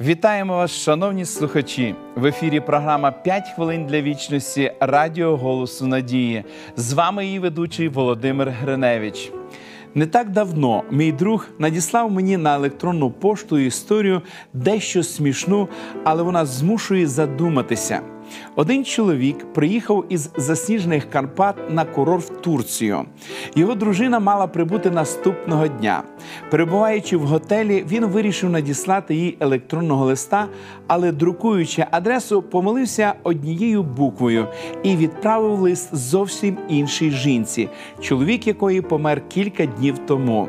Вітаємо вас, шановні слухачі! В ефірі програма «5 хвилин для вічності Радіо Голосу Надії. З вами її ведучий Володимир Гриневич. Не так давно мій друг надіслав мені на електронну пошту історію дещо смішну, але вона змушує задуматися. Один чоловік приїхав із засніжених Карпат на курорт в Турцію. Його дружина мала прибути наступного дня. Перебуваючи в готелі, він вирішив надіслати їй електронного листа, але друкуючи адресу, помилився однією буквою і відправив лист зовсім іншій жінці, чоловік якої помер кілька днів тому.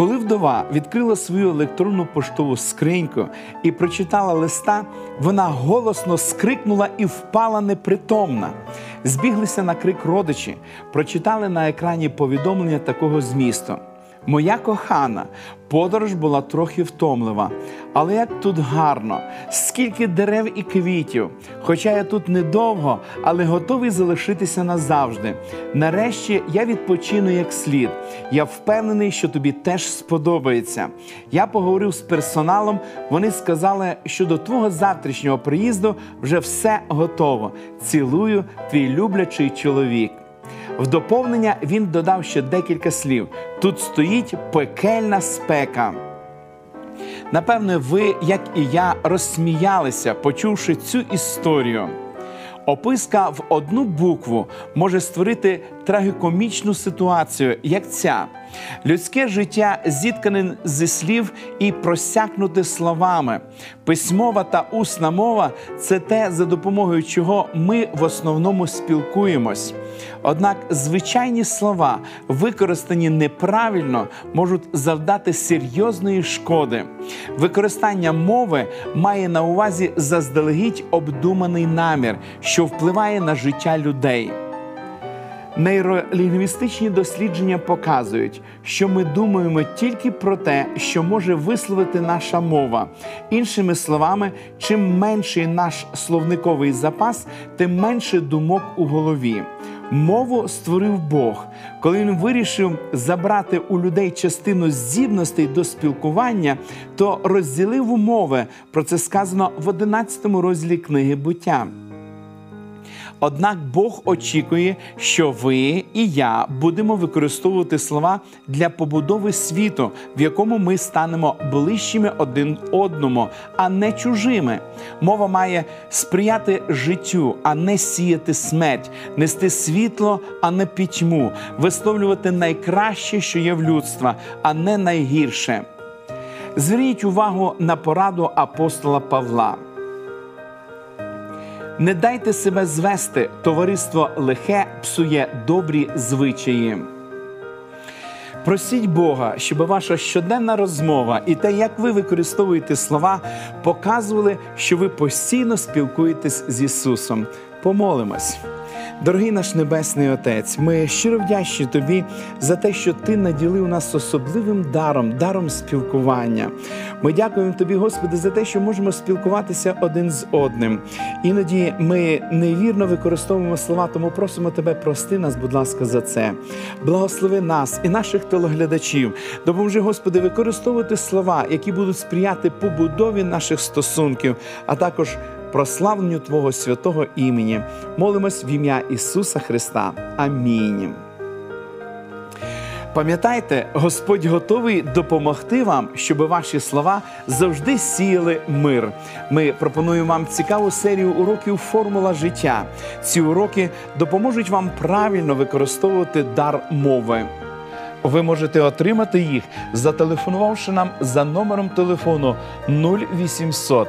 Коли вдова відкрила свою електронну поштову скриньку і прочитала листа, вона голосно скрикнула і впала непритомна. Збіглися на крик родичі, прочитали на екрані повідомлення такого змісту. Моя кохана, подорож була трохи втомлива, але як тут гарно, скільки дерев і квітів. Хоча я тут недовго, але готовий залишитися назавжди. Нарешті я відпочину як слід. Я впевнений, що тобі теж сподобається. Я поговорив з персоналом. Вони сказали, що до твого завтрашнього приїзду вже все готово. Цілую, твій люблячий чоловік. В доповнення він додав ще декілька слів. Тут стоїть пекельна спека. Напевне, ви, як і я, розсміялися, почувши цю історію. Описка в одну букву може створити трагікомічну ситуацію, як ця. Людське життя зіткане зі слів і просякнуте словами. Письмова та усна мова це те, за допомогою чого ми в основному спілкуємось. Однак звичайні слова, використані неправильно, можуть завдати серйозної шкоди. Використання мови має на увазі заздалегідь обдуманий намір, що впливає на життя людей. Нейролінгвістичні дослідження показують, що ми думаємо тільки про те, що може висловити наша мова. Іншими словами, чим менший наш словниковий запас, тим менше думок у голові. Мову створив Бог, коли він вирішив забрати у людей частину здібностей до спілкування, то розділив умови. Про це сказано в 11 розділі книги буття. Однак Бог очікує, що ви і я будемо використовувати слова для побудови світу, в якому ми станемо ближчими один одному, а не чужими. Мова має сприяти життю, а не сіяти смерть, нести світло, а не пітьму, висловлювати найкраще, що є в людства, а не найгірше. Зверніть увагу на пораду апостола Павла. Не дайте себе звести, товариство лихе псує добрі звичаї. Просіть Бога, щоб ваша щоденна розмова і те, як ви використовуєте слова, показували, що ви постійно спілкуєтесь з Ісусом. Помолимось. Дорогий наш Небесний Отець, ми щиро вдячні Тобі за те, що Ти наділив нас особливим даром, даром спілкування. Ми дякуємо Тобі, Господи, за те, що можемо спілкуватися один з одним. Іноді ми невірно використовуємо слова, тому просимо Тебе, прости нас, будь ласка, за це. Благослови нас і наших телеглядачів. Допоможи, Господи, використовувати слова, які будуть сприяти побудові наших стосунків, а також прославленню Твого святого імені. Молимось в ім'я Ісуса Христа. Амінь. Пам'ятайте, Господь готовий допомогти вам, щоб ваші слова завжди сіяли мир. Ми пропонуємо вам цікаву серію уроків Формула життя. Ці уроки допоможуть вам правильно використовувати дар мови. Ви можете отримати їх, зателефонувавши нам за номером телефону 0800